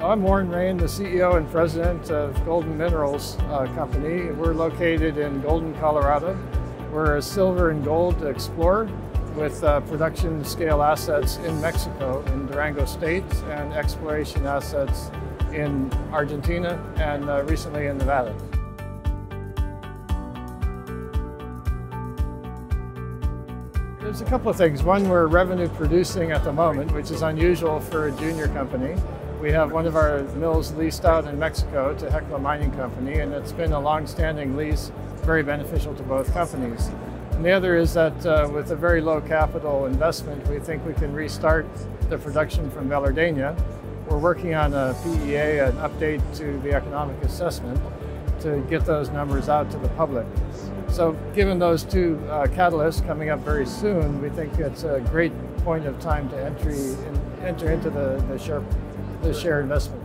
I'm Warren Rehn, the CEO and president of Golden Minerals uh, Company. We're located in Golden, Colorado. We're a silver and gold explorer with uh, production scale assets in Mexico, in Durango State, and exploration assets in Argentina and uh, recently in Nevada. There's a couple of things. One, we're revenue producing at the moment, which is unusual for a junior company. We have one of our mills leased out in Mexico to Hecla Mining Company, and it's been a long-standing lease, very beneficial to both companies. And the other is that uh, with a very low capital investment, we think we can restart the production from Velardeña. We're working on a PEA, an update to the economic assessment, to get those numbers out to the public. So given those two uh, catalysts coming up very soon, we think it's a great point of time to entry in, enter into the, the share the share investment.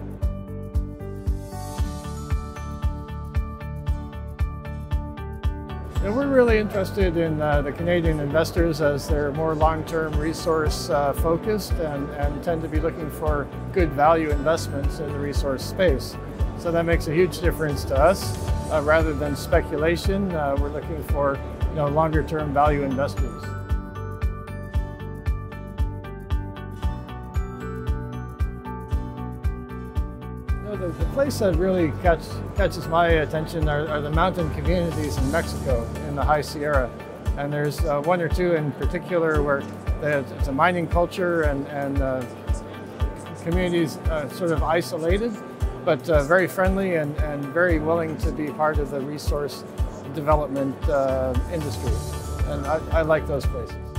And we're really interested in uh, the Canadian investors as they're more long-term resource uh, focused and, and tend to be looking for good value investments in the resource space. So that makes a huge difference to us. Uh, rather than speculation, uh, we're looking for you know, longer-term value investors. The, the, place that really catch, catches my attention are, are, the mountain communities in Mexico in the High Sierra. And there's uh, one or two in particular where it's a mining culture and, and uh, communities uh, sort of isolated, but uh, very friendly and, and very willing to be part of the resource development uh, industry. And I, I like those places.